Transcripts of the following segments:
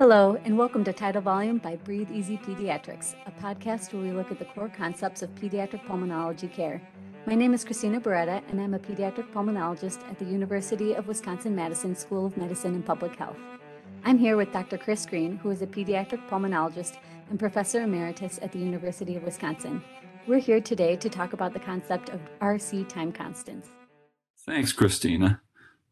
Hello, and welcome to Tidal Volume by Breathe Easy Pediatrics, a podcast where we look at the core concepts of pediatric pulmonology care. My name is Christina Beretta, and I'm a pediatric pulmonologist at the University of Wisconsin Madison School of Medicine and Public Health. I'm here with Dr. Chris Green, who is a pediatric pulmonologist and professor emeritus at the University of Wisconsin. We're here today to talk about the concept of RC time constants. Thanks, Christina.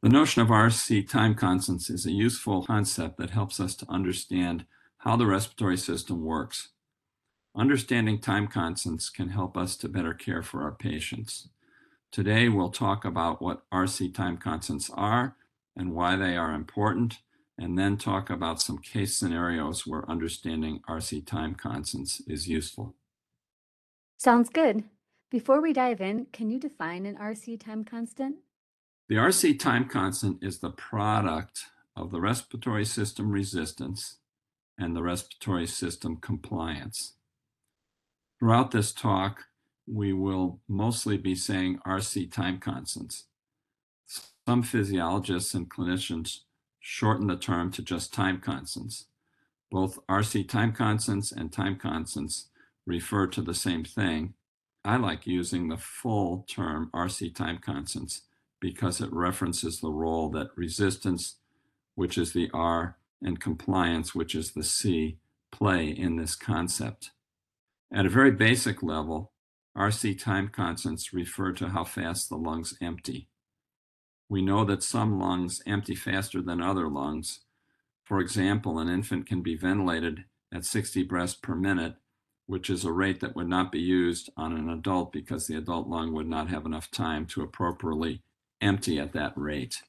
The notion of RC time constants is a useful concept that helps us to understand how the respiratory system works. Understanding time constants can help us to better care for our patients. Today, we'll talk about what RC time constants are and why they are important, and then talk about some case scenarios where understanding RC time constants is useful. Sounds good. Before we dive in, can you define an RC time constant? The RC time constant is the product of the respiratory system resistance and the respiratory system compliance. Throughout this talk, we will mostly be saying RC time constants. Some physiologists and clinicians shorten the term to just time constants. Both RC time constants and time constants refer to the same thing. I like using the full term RC time constants because it references the role that resistance, which is the R, and compliance, which is the C, play in this concept. At a very basic level, RC time constants refer to how fast the lungs empty. We know that some lungs empty faster than other lungs. For example, an infant can be ventilated at 60 breaths per minute, which is a rate that would not be used on an adult because the adult lung would not have enough time to appropriately empty at that rate.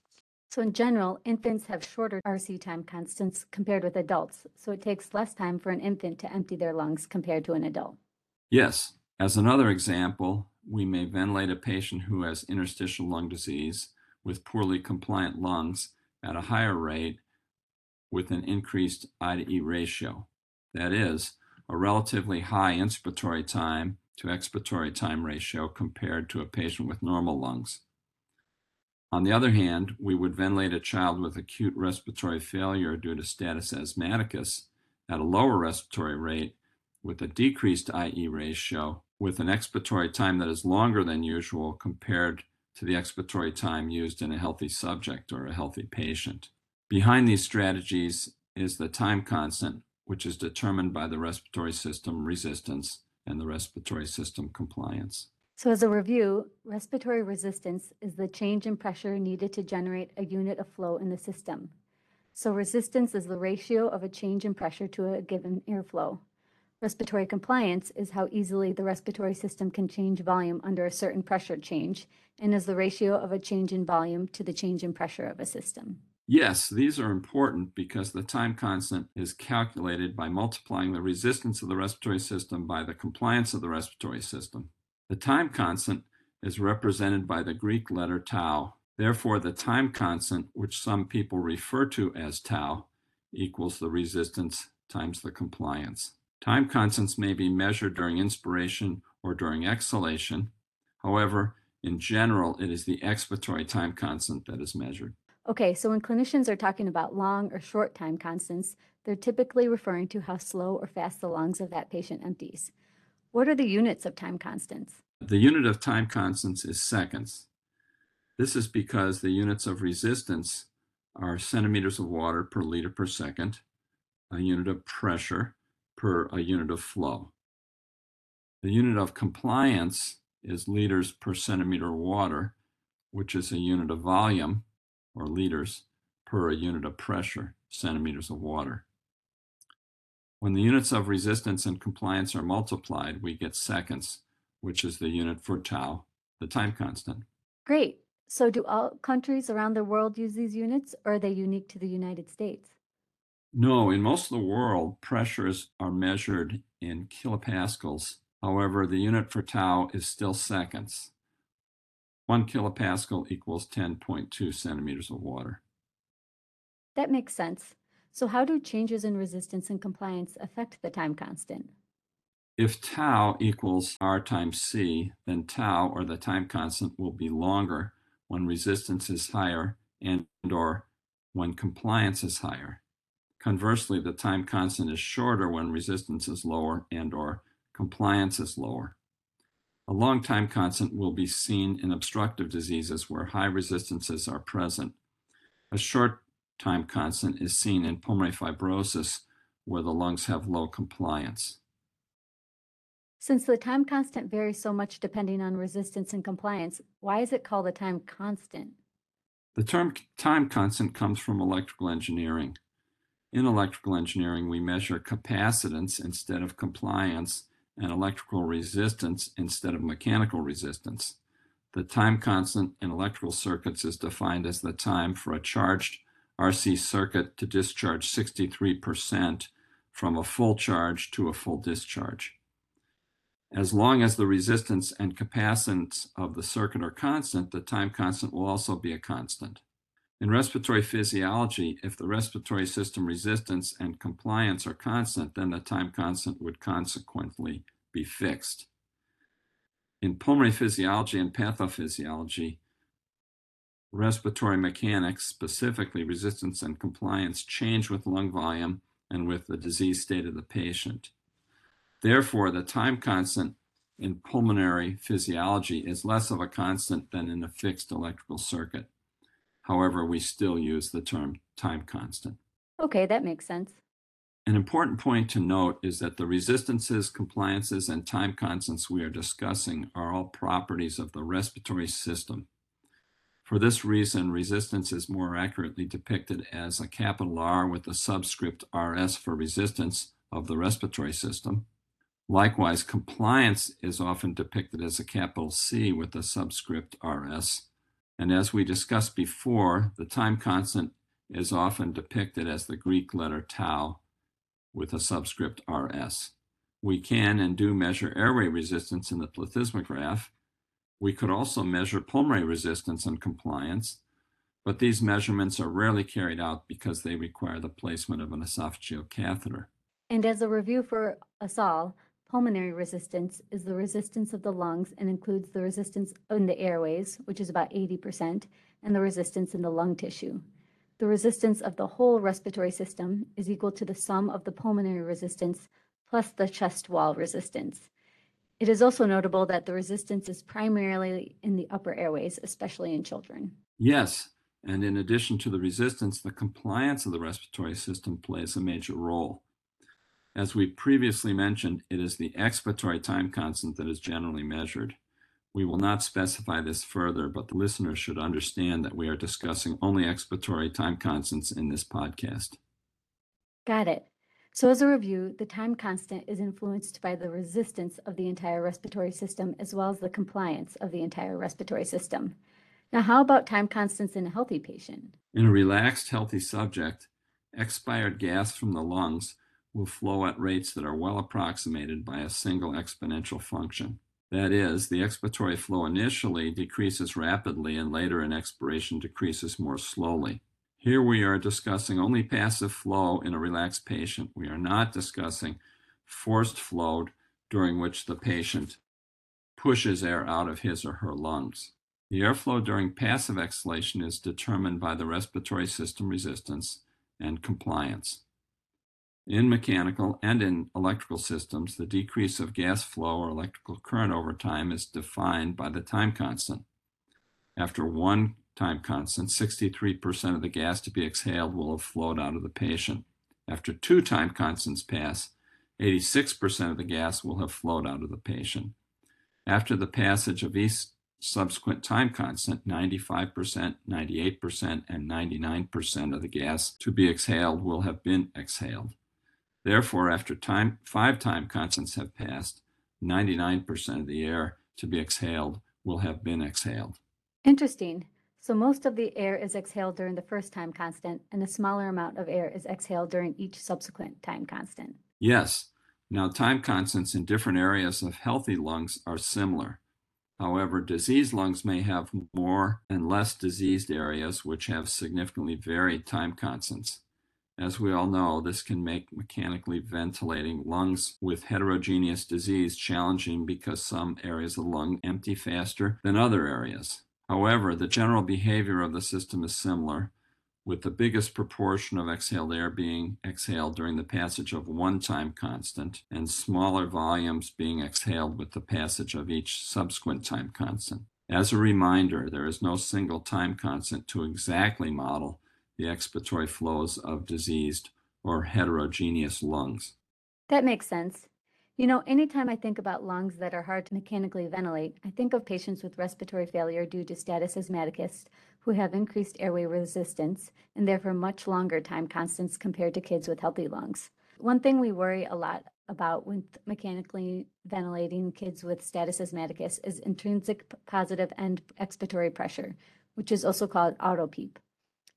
So, in general, infants have shorter RC time constants compared with adults, so it takes less time for an infant to empty their lungs compared to an adult. Yes. As another example, we may ventilate a patient who has interstitial lung disease with poorly compliant lungs at a higher rate with an increased I to E ratio. That is, a relatively high inspiratory time to expiratory time ratio compared to a patient with normal lungs. On the other hand, we would ventilate a child with acute respiratory failure due to status asthmaticus at a lower respiratory rate with a decreased IE ratio with an expiratory time that is longer than usual compared to the expiratory time used in a healthy subject or a healthy patient. Behind these strategies is the time constant, which is determined by the respiratory system resistance and the respiratory system compliance. So, as a review, respiratory resistance is the change in pressure needed to generate a unit of flow in the system. So, resistance is the ratio of a change in pressure to a given airflow. Respiratory compliance is how easily the respiratory system can change volume under a certain pressure change and is the ratio of a change in volume to the change in pressure of a system. Yes, these are important because the time constant is calculated by multiplying the resistance of the respiratory system by the compliance of the respiratory system. The time constant is represented by the Greek letter tau. Therefore, the time constant, which some people refer to as tau, equals the resistance times the compliance. Time constants may be measured during inspiration or during exhalation. However, in general, it is the expiratory time constant that is measured. Okay, so when clinicians are talking about long or short time constants, they're typically referring to how slow or fast the lungs of that patient empties. What are the units of time constants? The unit of time constants is seconds. This is because the units of resistance are centimeters of water per liter per second, a unit of pressure per a unit of flow. The unit of compliance is liters per centimeter water, which is a unit of volume, or liters, per a unit of pressure, centimeters of water. When the units of resistance and compliance are multiplied, we get seconds, which is the unit for tau, the time constant. Great. So, do all countries around the world use these units, or are they unique to the United States? No, in most of the world, pressures are measured in kilopascals. However, the unit for tau is still seconds. One kilopascal equals 10.2 centimeters of water. That makes sense. So, how do changes in resistance and compliance affect the time constant? If tau equals r times c, then tau, or the time constant, will be longer when resistance is higher and or when compliance is higher. Conversely, the time constant is shorter when resistance is lower and or compliance is lower. A long time constant will be seen in obstructive diseases where high resistances are present. A short time constant is seen in pulmonary fibrosis where the lungs have low compliance. Since the time constant varies so much depending on resistance and compliance, why is it called a time constant? The term time constant comes from electrical engineering. In electrical engineering, we measure capacitance instead of compliance and electrical resistance instead of mechanical resistance. The time constant in electrical circuits is defined as the time for a charged RC circuit to discharge 63% from a full charge to a full discharge. As long as the resistance and capacitance of the circuit are constant, the time constant will also be a constant. In respiratory physiology, if the respiratory system resistance and compliance are constant, then the time constant would consequently be fixed. In pulmonary physiology and pathophysiology, respiratory mechanics, specifically resistance and compliance, change with lung volume and with the disease state of the patient. Therefore, the time constant in pulmonary physiology is less of a constant than in a fixed electrical circuit. However, we still use the term time constant. Okay, that makes sense. An important point to note is that the resistances, compliances, and time constants we are discussing are all properties of the respiratory system. For this reason, resistance is more accurately depicted as a capital R with a subscript RS for resistance of the respiratory system. Likewise, compliance is often depicted as a capital C with a subscript RS. And as we discussed before, the time constant is often depicted as the Greek letter tau with a subscript RS. We can and do measure airway resistance in the plethysmograph. We could also measure pulmonary resistance and compliance, but these measurements are rarely carried out because they require the placement of an esophageal catheter. And as a review for us all, Pulmonary resistance is the resistance of the lungs and includes the resistance in the airways, which is about 80%, and the resistance in the lung tissue. The resistance of the whole respiratory system is equal to the sum of the pulmonary resistance plus the chest wall resistance. It is also notable that the resistance is primarily in the upper airways, especially in children. Yes, and in addition to the resistance, the compliance of the respiratory system plays a major role. As we previously mentioned, it is the expiratory time constant that is generally measured. We will not specify this further, but the listener should understand that we are discussing only expiratory time constants in this podcast. Got it. So, as a review, the time constant is influenced by the resistance of the entire respiratory system as well as the compliance of the entire respiratory system. Now, how about time constants in a healthy patient? In a relaxed, healthy subject, expired gas from the lungs will flow at rates that are well approximated by a single exponential function. That is, the expiratory flow initially decreases rapidly and later in expiration decreases more slowly. Here we are discussing only passive flow in a relaxed patient. We are not discussing forced flow during which the patient pushes air out of his or her lungs. The airflow during passive exhalation is determined by the respiratory system resistance and compliance. In mechanical and in electrical systems, the decrease of gas flow or electrical current over time is defined by the time constant. After one time constant, 63% of the gas to be exhaled will have flowed out of the patient. After two time constants pass, 86% of the gas will have flowed out of the patient. After the passage of each subsequent time constant, 95%, 98%, and 99% of the gas to be exhaled will have been exhaled. Therefore, after time, five time constants have passed, 99% of the air to be exhaled will have been exhaled. Interesting. So most of the air is exhaled during the first time constant, and a smaller amount of air is exhaled during each subsequent time constant. Yes. Now, time constants in different areas of healthy lungs are similar. However, diseased lungs may have more and less diseased areas, which have significantly varied time constants. As we all know, this can make mechanically ventilating lungs with heterogeneous disease challenging because some areas of the lung empty faster than other areas. However, the general behavior of the system is similar. with the biggest proportion of exhaled air being exhaled during the passage of one time constant and smaller volumes being exhaled with the passage of each subsequent time constant. As a reminder, there is no single time constant to exactly model the expiratory flows of diseased or heterogeneous lungs. That makes sense. You know, anytime I think about lungs that are hard to mechanically ventilate, I think of patients with respiratory failure due to status asthmaticus who have increased airway resistance and therefore much longer time constants compared to kids with healthy lungs. One thing we worry a lot about when mechanically ventilating kids with status asthmaticus is intrinsic positive end expiratory pressure, which is also called auto PEEP.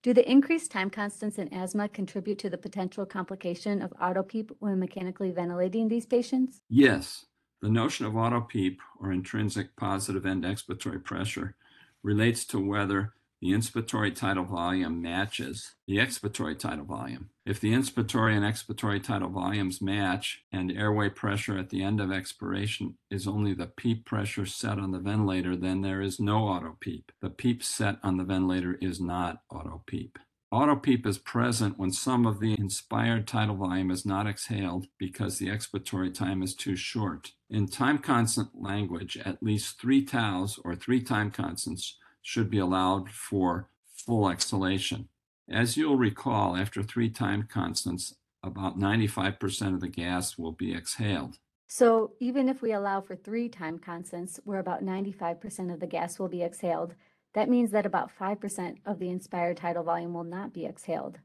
Do the increased time constants in asthma contribute to the potential complication of autopeep when mechanically ventilating these patients? Yes, the notion of autopeep, or intrinsic positive end expiratory pressure relates to whether the inspiratory tidal volume matches the expiratory tidal volume. If the inspiratory and expiratory tidal volumes match and airway pressure at the end of expiration is only the PEEP pressure set on the ventilator, then there is no auto PEEP. The PEEP set on the ventilator is not auto PEEP. Auto PEEP is present when some of the inspired tidal volume is not exhaled because the expiratory time is too short. In time constant language, at least three taus or three time constants should be allowed for full exhalation. As you'll recall, after three time constants, about 95% of the gas will be exhaled. So even if we allow for three time constants, where about 95% of the gas will be exhaled, that means that about 5% of the inspired tidal volume will not be exhaled.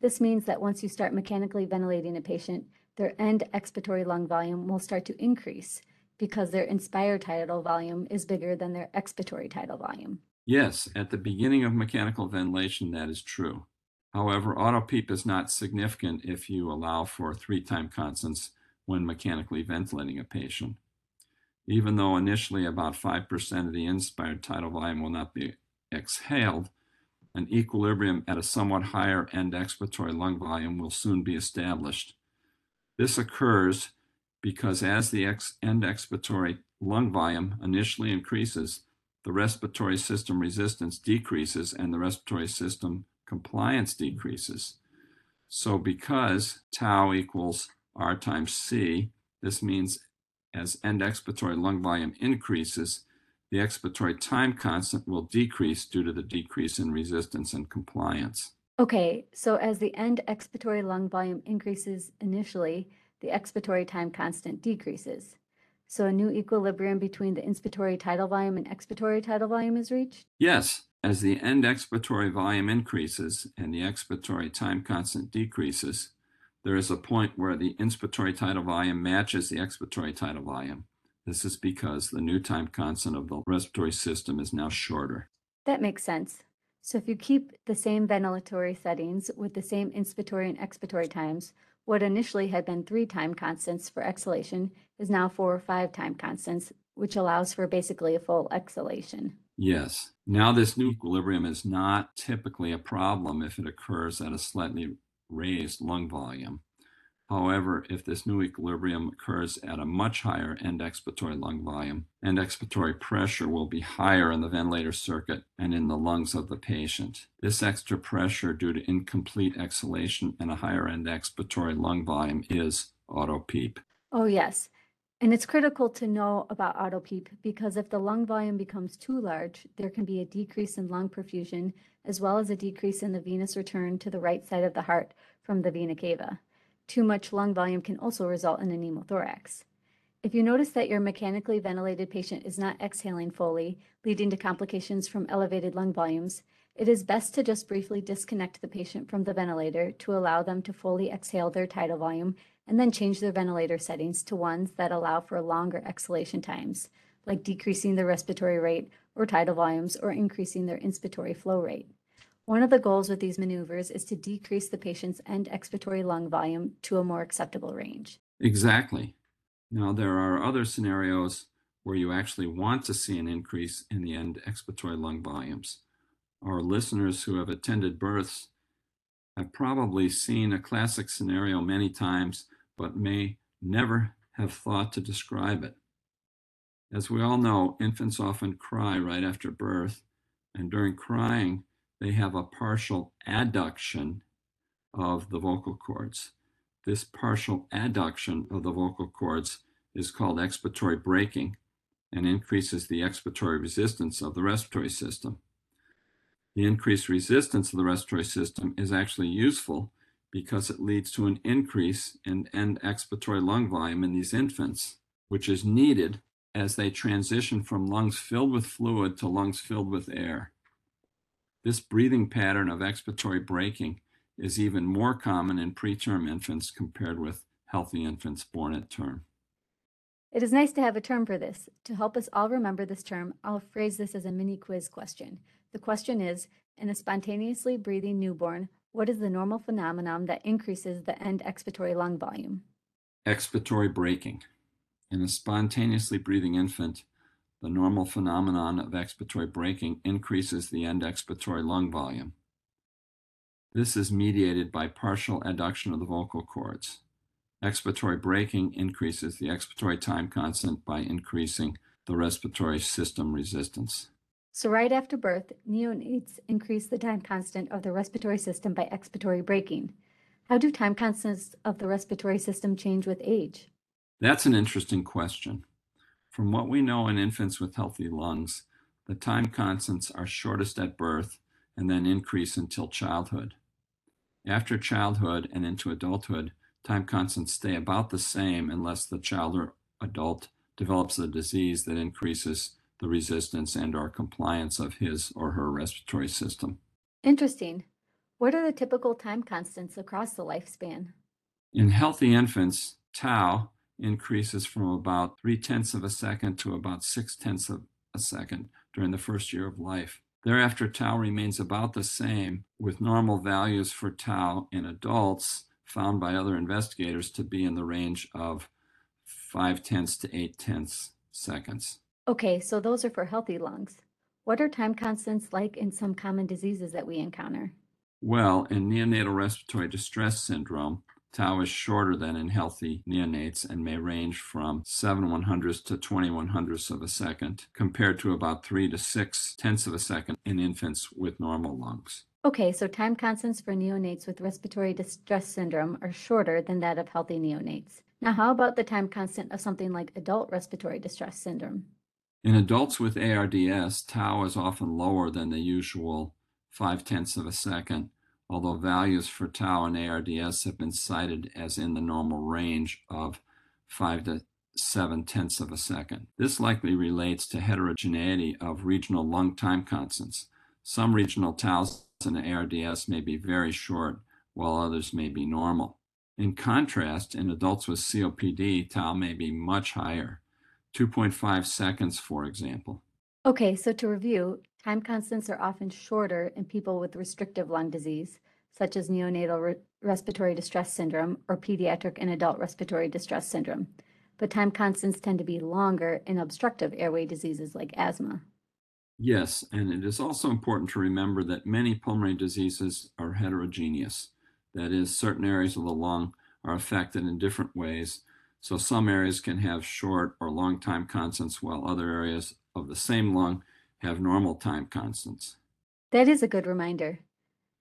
This means that once you start mechanically ventilating a patient, their end expiratory lung volume will start to increase because their inspired tidal volume is bigger than their expiratory tidal volume. Yes, at the beginning of mechanical ventilation, that is true. However, auto PEEP is not significant if you allow for three time constants when mechanically ventilating a patient. Even though initially about 5% of the inspired tidal volume will not be exhaled, an equilibrium at a somewhat higher end expiratory lung volume will soon be established. This occurs because as the ex- end expiratory lung volume initially increases, the respiratory system resistance decreases and the respiratory system compliance decreases. So because tau equals R times C, this means as end expiratory lung volume increases, the expiratory time constant will decrease due to the decrease in resistance and compliance. Okay, so as the end expiratory lung volume increases initially, the expiratory time constant decreases. So a new equilibrium between the inspiratory tidal volume and expiratory tidal volume is reached? Yes, as the end expiratory volume increases and the expiratory time constant decreases, there is a point where the inspiratory tidal volume matches the expiratory tidal volume. This is because the new time constant of the respiratory system is now shorter. That makes sense. So if you keep the same ventilatory settings with the same inspiratory and expiratory times, what initially had been three time constants for exhalation is now four or five time constants, which allows for basically a full exhalation. Yes. Now, this new equilibrium is not typically a problem if it occurs at a slightly raised lung volume. However, if this new equilibrium occurs at a much higher end expiratory lung volume, end expiratory pressure will be higher in the ventilator circuit and in the lungs of the patient. This extra pressure due to incomplete exhalation and a higher end expiratory lung volume is auto PEEP. Oh, yes. And it's critical to know about auto PEEP because if the lung volume becomes too large, there can be a decrease in lung perfusion as well as a decrease in the venous return to the right side of the heart from the vena cava. Too much lung volume can also result in a pneumothorax. If you notice that your mechanically ventilated patient is not exhaling fully, leading to complications from elevated lung volumes, it is best to just briefly disconnect the patient from the ventilator to allow them to fully exhale their tidal volume and then change their ventilator settings to ones that allow for longer exhalation times, like decreasing the respiratory rate or tidal volumes or increasing their inspiratory flow rate. One of the goals with these maneuvers is to decrease the patient's end expiratory lung volume to a more acceptable range. Exactly. Now, there are other scenarios where you actually want to see an increase in the end expiratory lung volumes. Our listeners who have attended births have probably seen a classic scenario many times, but may never have thought to describe it. As we all know, infants often cry right after birth, and during crying, they have a partial adduction of the vocal cords. This partial adduction of the vocal cords is called expiratory braking and increases the expiratory resistance of the respiratory system. The increased resistance of the respiratory system is actually useful because it leads to an increase in end expiratory lung volume in these infants, which is needed as they transition from lungs filled with fluid to lungs filled with air. This breathing pattern of expiratory braking is even more common in preterm infants compared with healthy infants born at term. It is nice to have a term for this. To help us all remember this term, I'll phrase this as a mini quiz question. The question is In a spontaneously breathing newborn, what is the normal phenomenon that increases the end expiratory lung volume? Expiratory braking. In a spontaneously breathing infant, the normal phenomenon of expiratory braking increases the end expiratory lung volume. This is mediated by partial adduction of the vocal cords. Expiratory braking increases the expiratory time constant by increasing the respiratory system resistance. So, right after birth, neonates increase the time constant of the respiratory system by expiratory braking. How do time constants of the respiratory system change with age? That's an interesting question. From what we know in infants with healthy lungs, the time constants are shortest at birth and then increase until childhood. After childhood and into adulthood, time constants stay about the same unless the child or adult develops a disease that increases the resistance and or compliance of his or her respiratory system. Interesting. What are the typical time constants across the lifespan? In healthy infants, tau increases from about three tenths of a second to about six tenths of a second during the first year of life. Thereafter, tau remains about the same, with normal values for tau in adults found by other investigators to be in the range of five tenths to eight tenths seconds. Okay, so those are for healthy lungs. What are time constants like in some common diseases that we encounter? Well, in neonatal respiratory distress syndrome, tau is shorter than in healthy neonates and may range from 7 one hundredths to 20 one hundredths of a second, compared to about 3 to 6 tenths of a second in infants with normal lungs. Okay, so time constants for neonates with respiratory distress syndrome are shorter than that of healthy neonates. Now, how about the time constant of something like adult respiratory distress syndrome? In adults with ARDS, tau is often lower than the usual 5 tenths of a second, although values for tau and ARDS have been cited as in the normal range of 5 to 7 tenths of a second. This likely relates to heterogeneity of regional lung time constants. Some regional taus and ARDS may be very short, while others may be normal. In contrast, in adults with COPD, tau may be much higher. 2.5 seconds, for example. Okay, so to review, time constants are often shorter in people with restrictive lung disease, such as neonatal re- respiratory distress syndrome or pediatric and adult respiratory distress syndrome. But time constants tend to be longer in obstructive airway diseases like asthma. Yes, and it is also important to remember that many pulmonary diseases are heterogeneous. That is, certain areas of the lung are affected in different ways, so some areas can have short or long time constants, while other areas of the same lung have normal time constants. That is a good reminder.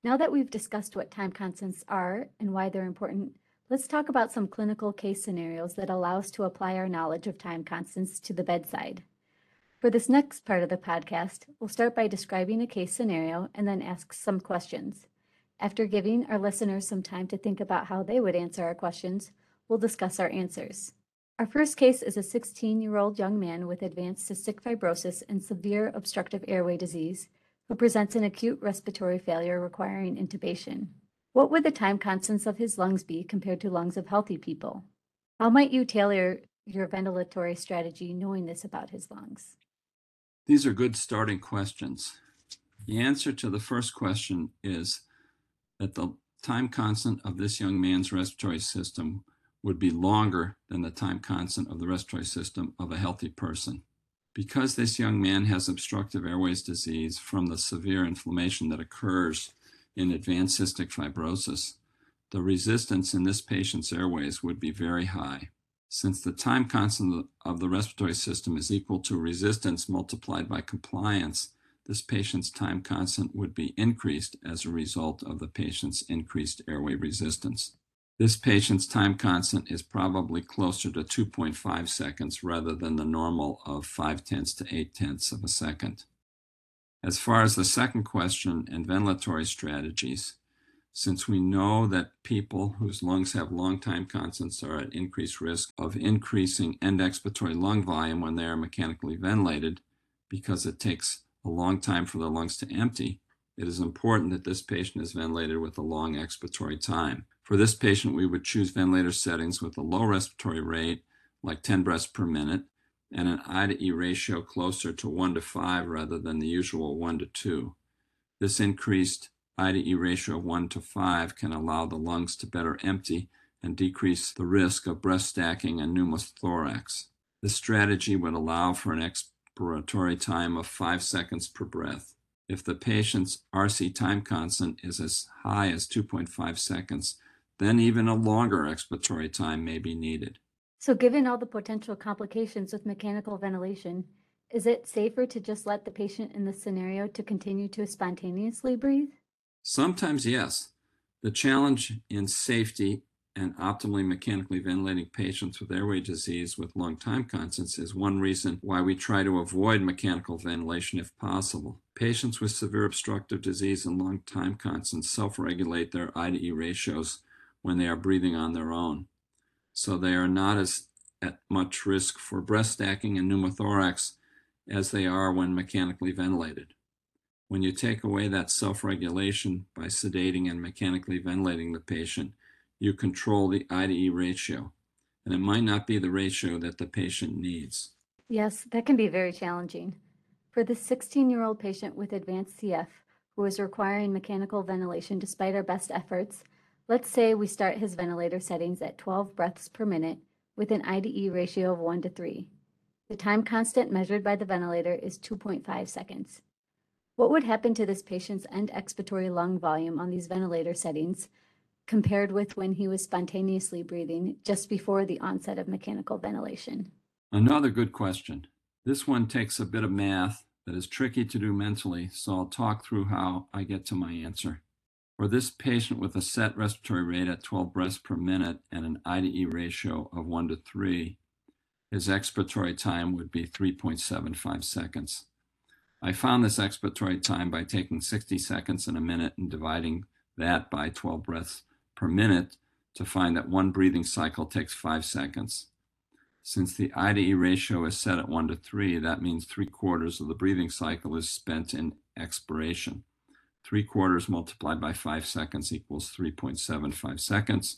Now that we've discussed what time constants are and why they're important, let's talk about some clinical case scenarios that allow us to apply our knowledge of time constants to the bedside. For this next part of the podcast, we'll start by describing a case scenario and then ask some questions. After giving our listeners some time to think about how they would answer our questions, we'll discuss our answers. Our first case is a 16 year old young man with advanced cystic fibrosis and severe obstructive airway disease who presents an acute respiratory failure requiring intubation. What would the time constants of his lungs be compared to lungs of healthy people? How might you tailor your ventilatory strategy knowing this about his lungs? These are good starting questions. The answer to the first question is that the time constant of this young man's respiratory system would be longer than the time constant of the respiratory system of a healthy person. Because this young man has obstructive airways disease from the severe inflammation that occurs in advanced cystic fibrosis, the resistance in this patient's airways would be very high. Since the time constant of the respiratory system is equal to resistance multiplied by compliance, this patient's time constant would be increased as a result of the patient's increased airway resistance. This patient's time constant is probably closer to 2.5 seconds rather than the normal of 5 tenths to 8 tenths of a second. As far as the second question and ventilatory strategies, since we know that people whose lungs have long time constants are at increased risk of increasing end expiratory lung volume when they are mechanically ventilated because it takes a long time for the lungs to empty, it is important that this patient is ventilated with a long expiratory time. For this patient, we would choose ventilator settings with a low respiratory rate, like 10 breaths per minute, and an I to E ratio closer to 1 to 5 rather than the usual 1 to 2. This increased I to E ratio of 1 to 5 can allow the lungs to better empty and decrease the risk of breath stacking and pneumothorax. This strategy would allow for an expiratory time of 5 seconds per breath. If the patient's RC time constant is as high as 2.5 seconds, then even a longer expiratory time may be needed. So given all the potential complications with mechanical ventilation, is it safer to just let the patient in this scenario to continue to spontaneously breathe? Sometimes, yes. The challenge in safety and optimally mechanically ventilating patients with airway disease with long time constants is one reason why we try to avoid mechanical ventilation if possible. Patients with severe obstructive disease and long time constants self regulate their I to E ratios when they are breathing on their own. So they are not as at much risk for breath stacking and pneumothorax as they are when mechanically ventilated. When you take away that self regulation by sedating and mechanically ventilating the patient, you control the I to E ratio, and it might not be the ratio that the patient needs. Yes, that can be very challenging. For the 16 year old patient with advanced CF who is requiring mechanical ventilation despite our best efforts, let's say we start his ventilator settings at 12 breaths per minute with an IDE ratio of 1 to 3. The time constant measured by the ventilator is 2.5 seconds. What would happen to this patient's end expiratory lung volume on these ventilator settings compared with when he was spontaneously breathing just before the onset of mechanical ventilation? Another good question. This one takes a bit of math that is tricky to do mentally, so I'll talk through how I get to my answer. For this patient with a set respiratory rate at 12 breaths per minute and an IDE ratio of 1 to 3, his expiratory time would be 3.75 seconds. I found this expiratory time by taking 60 seconds in a minute and dividing that by 12 breaths per minute to find that one breathing cycle takes five seconds. Since the IDE ratio is set at 1 to 3, that means three quarters of the breathing cycle is spent in expiration. Three quarters multiplied by five seconds equals 3.75 seconds.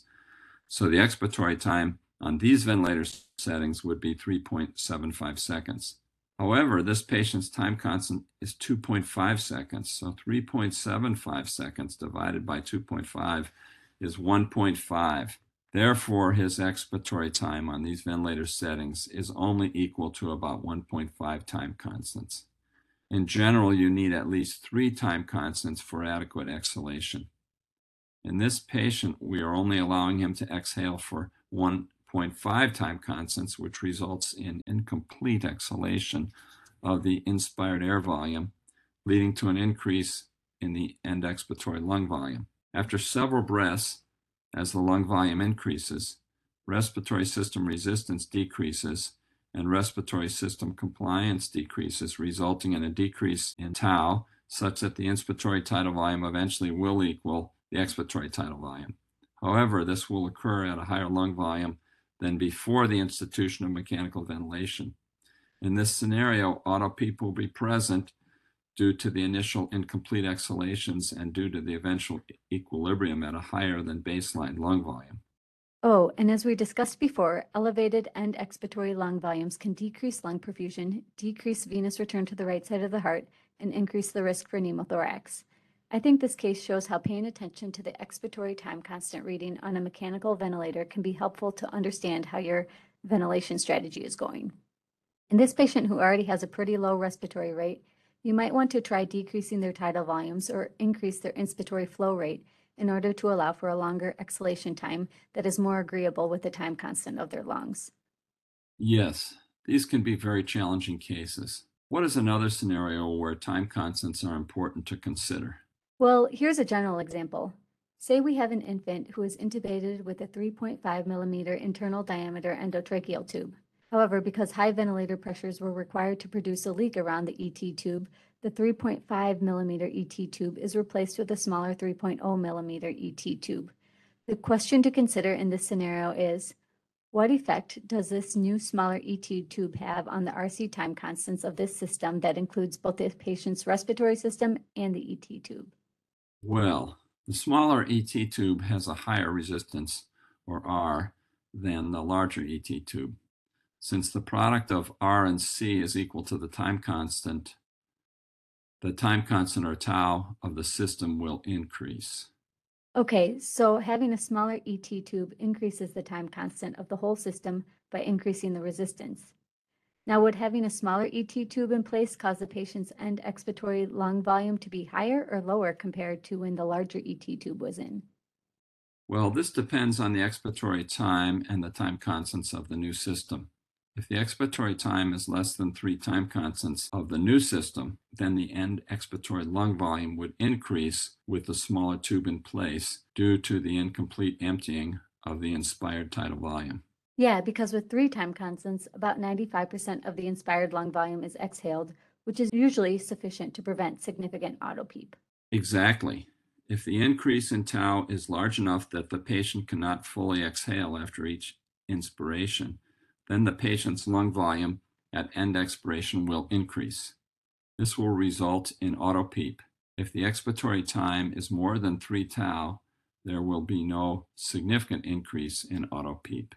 So the expiratory time on these ventilator settings would be 3.75 seconds. However, this patient's time constant is 2.5 seconds. So 3.75 seconds divided by 2.5 is 1.5. Therefore, his expiratory time on these ventilator settings is only equal to about 1.5 time constants. In general, you need at least three time constants for adequate exhalation. In this patient, we are only allowing him to exhale for 1.5 time constants, which results in incomplete exhalation of the inspired air volume, leading to an increase in the end expiratory lung volume. After several breaths, as the lung volume increases, respiratory system resistance decreases and respiratory system compliance decreases, resulting in a decrease in tau, such that the inspiratory tidal volume eventually will equal the expiratory tidal volume. However, this will occur at a higher lung volume than before the institution of mechanical ventilation. In this scenario, auto-PEEP will be present due to the initial incomplete exhalations and due to the eventual equilibrium at a higher than baseline lung volume. Oh, and as we discussed before, elevated end expiratory lung volumes can decrease lung perfusion, decrease venous return to the right side of the heart, and increase the risk for pneumothorax. I think this case shows how paying attention to the expiratory time constant reading on a mechanical ventilator can be helpful to understand how your ventilation strategy is going. In this patient who already has a pretty low respiratory rate, you might want to try decreasing their tidal volumes or increase their inspiratory flow rate in order to allow for a longer exhalation time that is more agreeable with the time constant of their lungs. Yes, these can be very challenging cases. What is another scenario where time constants are important to consider? Well, here's a general example. Say we have an infant who is intubated with a 3.5 millimeter internal diameter endotracheal tube. However, because high ventilator pressures were required to produce a leak around the ET tube, the 3.5 millimeter ET tube is replaced with a smaller 3.0 millimeter ET tube. The question to consider in this scenario is, what effect does this new smaller ET tube have on the RC time constants of this system that includes both the patient's respiratory system and the ET tube? Well, the smaller ET tube has a higher resistance, or R, than the larger ET tube. Since the product of R and C is equal to the time constant, the time constant or tau of the system will increase. Okay, so having a smaller ET tube increases the time constant of the whole system by increasing the resistance. Now, would having a smaller ET tube in place cause the patient's end expiratory lung volume to be higher or lower compared to when the larger ET tube was in? Well, this depends on the expiratory time and the time constants of the new system. If the expiratory time is less than three time constants of the new system, then the end expiratory lung volume would increase with the smaller tube in place due to the incomplete emptying of the inspired tidal volume. Yeah, because with three time constants, about 95% of the inspired lung volume is exhaled, which is usually sufficient to prevent significant autopeep. Exactly. If the increase in tau is large enough that the patient cannot fully exhale after each inspiration, then the patient's lung volume at end expiration will increase. This will result in autopeep. If the expiratory time is more than 3 tau, there will be no significant increase in autopeep.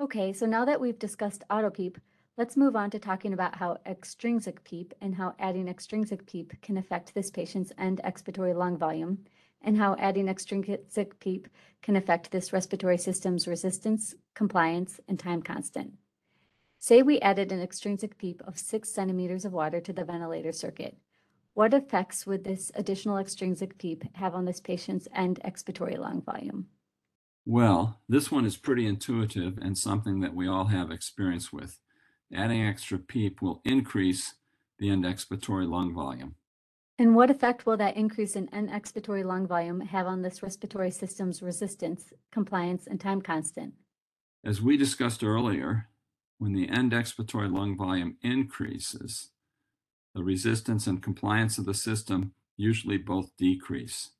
Okay, so now that we've discussed autopeep, let's move on to talking about how extrinsic peep and how adding extrinsic peep can affect this patient's end expiratory lung volume, and how adding extrinsic peep can affect this respiratory system's resistance, compliance, and time constant. Say we added an extrinsic PEEP of six centimeters of water to the ventilator circuit. What effects would this additional extrinsic PEEP have on this patient's end expiratory lung volume? Well, this one is pretty intuitive and something that we all have experience with. Adding extra PEEP will increase the end expiratory lung volume. And what effect will that increase in end expiratory lung volume have on this respiratory system's resistance, compliance, and time constant? As we discussed earlier, when the end expiratory lung volume increases, the resistance and compliance of the system usually both decrease.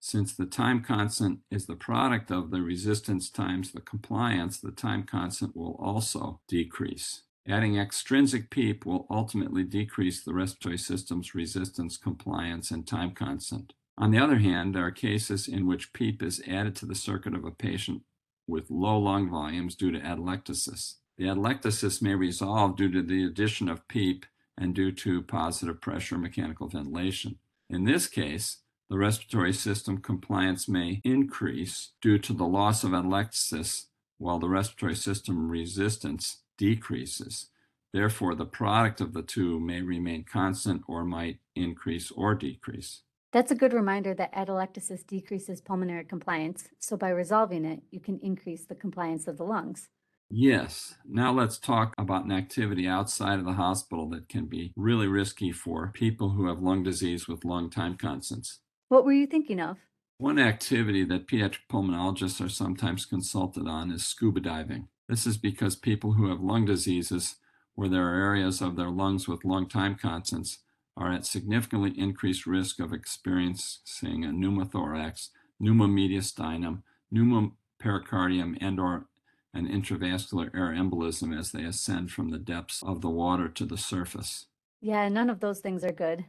Since the time constant is the product of the resistance times the compliance, the time constant will also decrease. Adding extrinsic PEEP will ultimately decrease the respiratory system's resistance, compliance, and time constant. On the other hand, there are cases in which PEEP is added to the circuit of a patient with low lung volumes due to atelectasis. The atelectasis may resolve due to the addition of PEEP and due to positive pressure mechanical ventilation. In this case, the respiratory system compliance may increase due to the loss of atelectasis, while the respiratory system resistance decreases. Therefore, the product of the two may remain constant or might increase or decrease. That's a good reminder that atelectasis decreases pulmonary compliance, so by resolving it, you can increase the compliance of the lungs. Yes. Now let's talk about an activity outside of the hospital that can be really risky for people who have lung disease with long time constants. What were you thinking of? One activity that pediatric pulmonologists are sometimes consulted on is scuba diving. This is because people who have lung diseases where there are areas of their lungs with long time constants are at significantly increased risk of experiencing a pneumothorax, pneumomediastinum, pneumopericardium, and or an intravascular air embolism as they ascend from the depths of the water to the surface. Yeah, none of those things are good.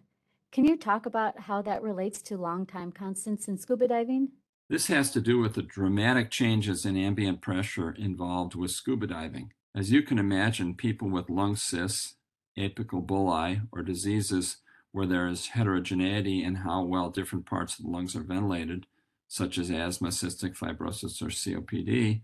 Can you talk about how that relates to long time constants in scuba diving? This has to do with the dramatic changes in ambient pressure involved with scuba diving. As you can imagine, people with lung cysts, apical bullae, or diseases where there is heterogeneity in how well different parts of the lungs are ventilated, such as asthma, cystic fibrosis, or COPD,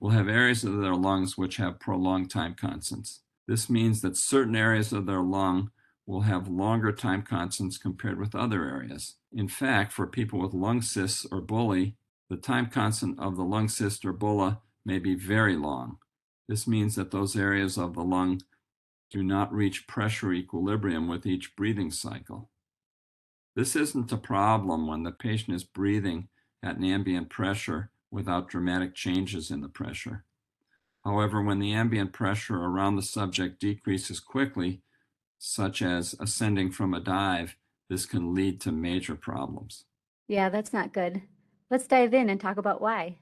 will have areas of their lungs which have prolonged time constants. This means that certain areas of their lung will have longer time constants compared with other areas. In fact, for people with lung cysts or bullae, the time constant of the lung cyst or bulla may be very long. This means that those areas of the lung do not reach pressure equilibrium with each breathing cycle. This isn't a problem when the patient is breathing at an ambient pressure without dramatic changes in the pressure. However, when the ambient pressure around the subject decreases quickly, such as ascending from a dive, this can lead to major problems. Yeah, that's not good. Let's dive in and talk about why.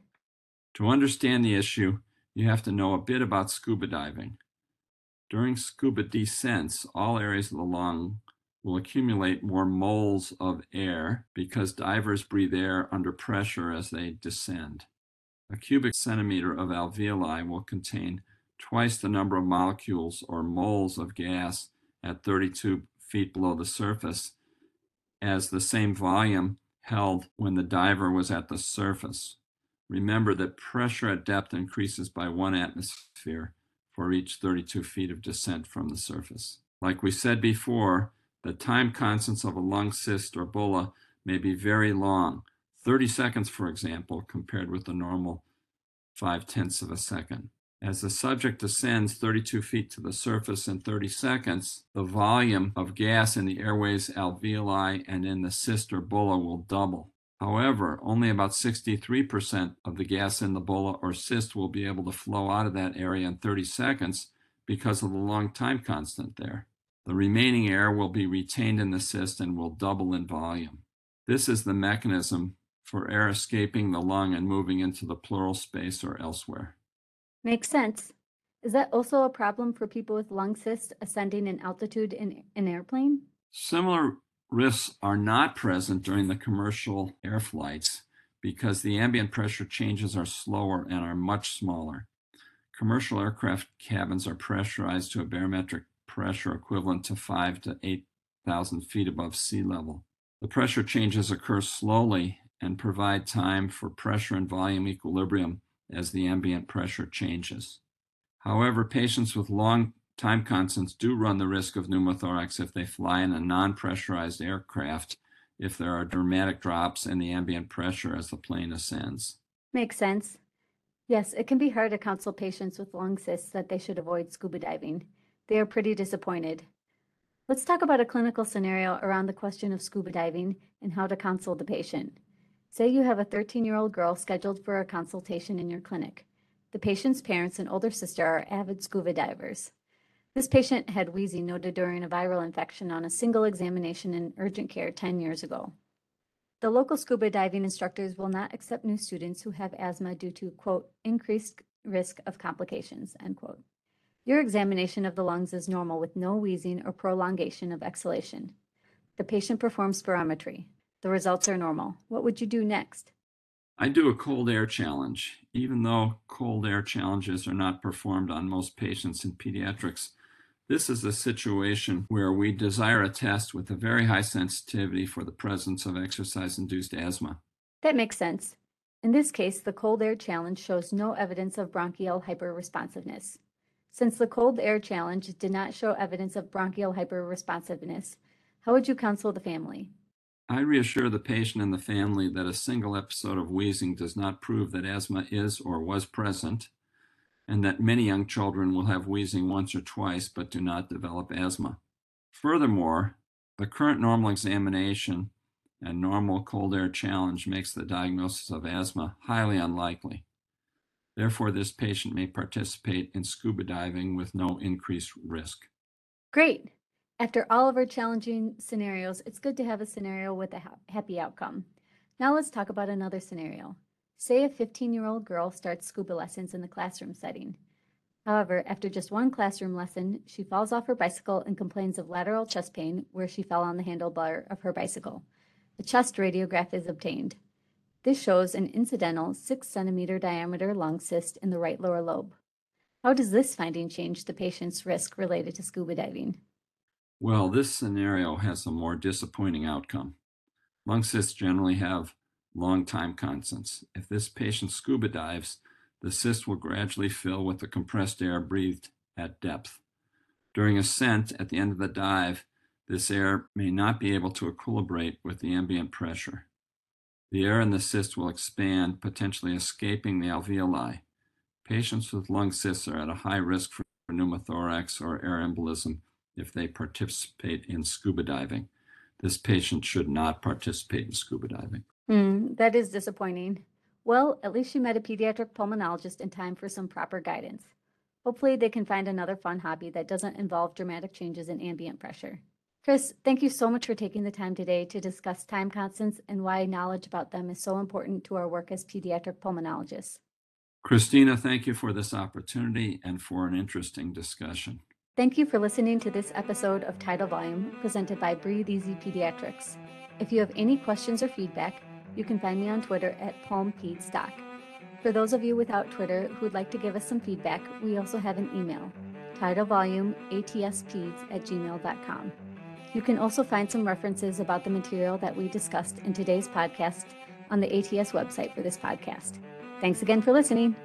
To understand the issue, you have to know a bit about scuba diving. During scuba descents, all areas of the lung will accumulate more moles of air because divers breathe air under pressure as they descend. A cubic centimeter of alveoli will contain twice the number of molecules or moles of gas at 32 feet below the surface as the same volume held when the diver was at the surface. Remember that pressure at depth increases by one atmosphere for each 32 feet of descent from the surface. Like we said before, the time constants of a lung cyst or bulla may be very long, 30 seconds, for example, compared with the normal 5 tenths of a second. As the subject descends 32 feet to the surface in 30 seconds, the volume of gas in the airways alveoli and in the cyst or bulla will double. However, only about 63% of the gas in the bulla or cyst will be able to flow out of that area in 30 seconds because of the long time constant there. The remaining air will be retained in the cyst and will double in volume. This is the mechanism for air escaping the lung and moving into the pleural space or elsewhere. Makes sense. Is that also a problem for people with lung cysts ascending in altitude in an airplane? Similar risks are not present during the commercial air flights because the ambient pressure changes are slower and are much smaller. Commercial aircraft cabins are pressurized to a barometric pressure equivalent to 5 to 8,000 feet above sea level. The pressure changes occur slowly and provide time for pressure and volume equilibrium as the ambient pressure changes. However, patients with long time constants do run the risk of pneumothorax if they fly in a non pressurized aircraft if there are dramatic drops in the ambient pressure as the plane ascends. Makes sense. Yes, it can be hard to counsel patients with lung cysts that they should avoid scuba diving. They are pretty disappointed. Let's talk about a clinical scenario around the question of scuba diving and how to counsel the patient. Say you have a 13 year old girl scheduled for a consultation in your clinic. The patient's parents and older sister are avid scuba divers. This patient had wheezing noted during a viral infection on a single examination in urgent care 10 years ago. The local scuba diving instructors will not accept new students who have asthma due to, quote, increased risk of complications, end quote. Your examination of the lungs is normal with no wheezing or prolongation of exhalation. The patient performs spirometry. The results are normal. What would you do next? I do a cold air challenge. Even though cold air challenges are not performed on most patients in pediatrics, this is a situation where we desire a test with a very high sensitivity for the presence of exercise induced asthma. That makes sense. In this case, the cold air challenge shows no evidence of bronchial hyperresponsiveness. Since the cold air challenge did not show evidence of bronchial hyperresponsiveness, how would you counsel the family? I reassure the patient and the family that a single episode of wheezing does not prove that asthma is or was present, and that many young children will have wheezing once or twice but do not develop asthma. Furthermore, the current normal examination and normal cold air challenge makes the diagnosis of asthma highly unlikely. Therefore, this patient may participate in scuba diving with no increased risk. Great. After all of our challenging scenarios, it's good to have a scenario with a ha- happy outcome. Now let's talk about another scenario. Say a 15 year old girl starts scuba lessons in the classroom setting. However, after just one classroom lesson, she falls off her bicycle and complains of lateral chest pain where she fell on the handlebar of her bicycle. A chest radiograph is obtained. This shows an incidental 6 centimeter diameter lung cyst in the right lower lobe. How does this finding change the patient's risk related to scuba diving? Well, this scenario has a more disappointing outcome. Lung cysts generally have long time constants. If this patient scuba dives, the cyst will gradually fill with the compressed air breathed at depth. During ascent at the end of the dive, this air may not be able to equilibrate with the ambient pressure. The air in the cyst will expand, potentially escaping the alveoli. Patients with lung cysts are at a high risk for pneumothorax or air embolism if they participate in scuba diving. This patient should not participate in scuba diving. Hmm, that is disappointing. Well, at least you met a pediatric pulmonologist in time for some proper guidance. Hopefully, they can find another fun hobby that doesn't involve dramatic changes in ambient pressure. Chris, thank you so much for taking the time today to discuss time constants and why knowledge about them is so important to our work as pediatric pulmonologists. Christina, thank you for this opportunity and for an interesting discussion. Thank you for listening to this episode of Tidal Volume presented by Breathe Easy Pediatrics. If you have any questions or feedback, you can find me on Twitter at PulmPedsDoc. For those of you without Twitter who'd like to give us some feedback, we also have an email, tidalvolumeatspeds at gmail.com. You can also find some references about the material that we discussed in today's podcast on the ATS website for this podcast. Thanks again for listening.